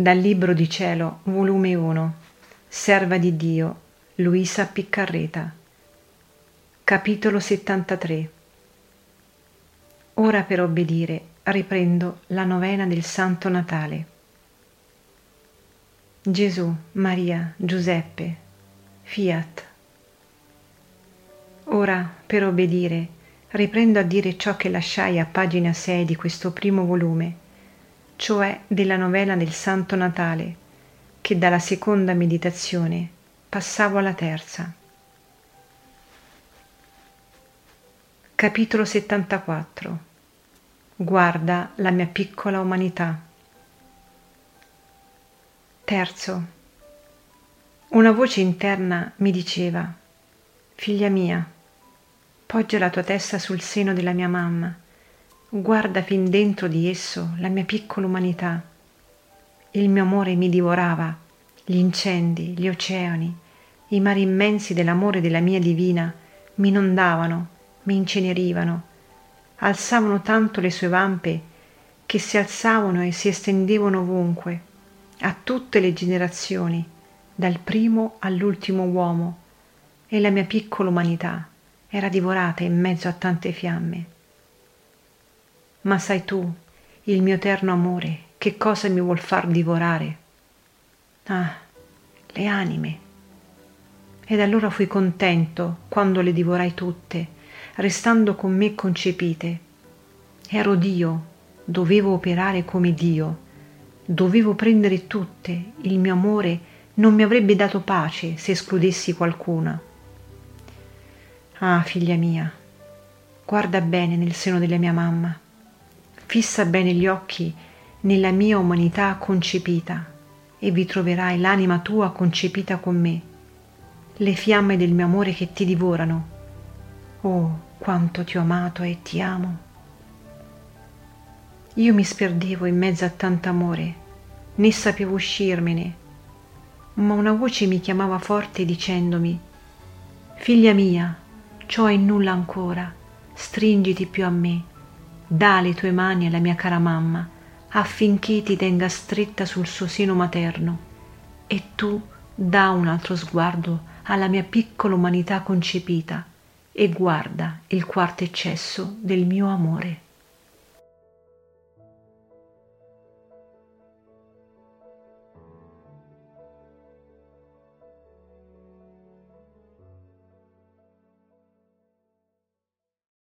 Dal Libro di Cielo, volume 1, Serva di Dio, Luisa Piccarreta. Capitolo 73. Ora per obbedire riprendo la novena del Santo Natale. Gesù, Maria, Giuseppe, Fiat. Ora per obbedire riprendo a dire ciò che lasciai a pagina 6 di questo primo volume cioè della novella del Santo Natale, che dalla seconda meditazione passavo alla terza. Capitolo 74 Guarda la mia piccola umanità. Terzo. Una voce interna mi diceva, Figlia mia, poggia la tua testa sul seno della mia mamma Guarda fin dentro di esso la mia piccola umanità. Il mio amore mi divorava, gli incendi, gli oceani, i mari immensi dell'amore della mia divina mi inondavano, mi incenerivano, alzavano tanto le sue vampe che si alzavano e si estendevano ovunque, a tutte le generazioni, dal primo all'ultimo uomo, e la mia piccola umanità era divorata in mezzo a tante fiamme ma sai tu, il mio eterno amore, che cosa mi vuol far divorare? Ah, le anime. Ed allora fui contento quando le divorai tutte, restando con me concepite. Ero Dio, dovevo operare come Dio, dovevo prendere tutte, il mio amore non mi avrebbe dato pace se escludessi qualcuna. Ah, figlia mia, guarda bene nel seno della mia mamma Fissa bene gli occhi nella mia umanità concepita e vi troverai l'anima tua concepita con me, le fiamme del mio amore che ti divorano. Oh, quanto ti ho amato e ti amo. Io mi sperdevo in mezzo a tanto amore, né sapevo uscirmene, ma una voce mi chiamava forte dicendomi, Figlia mia, ciò è nulla ancora, stringiti più a me dà le tue mani alla mia cara mamma affinché ti tenga stretta sul suo seno materno e tu dà un altro sguardo alla mia piccola umanità concepita e guarda il quarto eccesso del mio amore.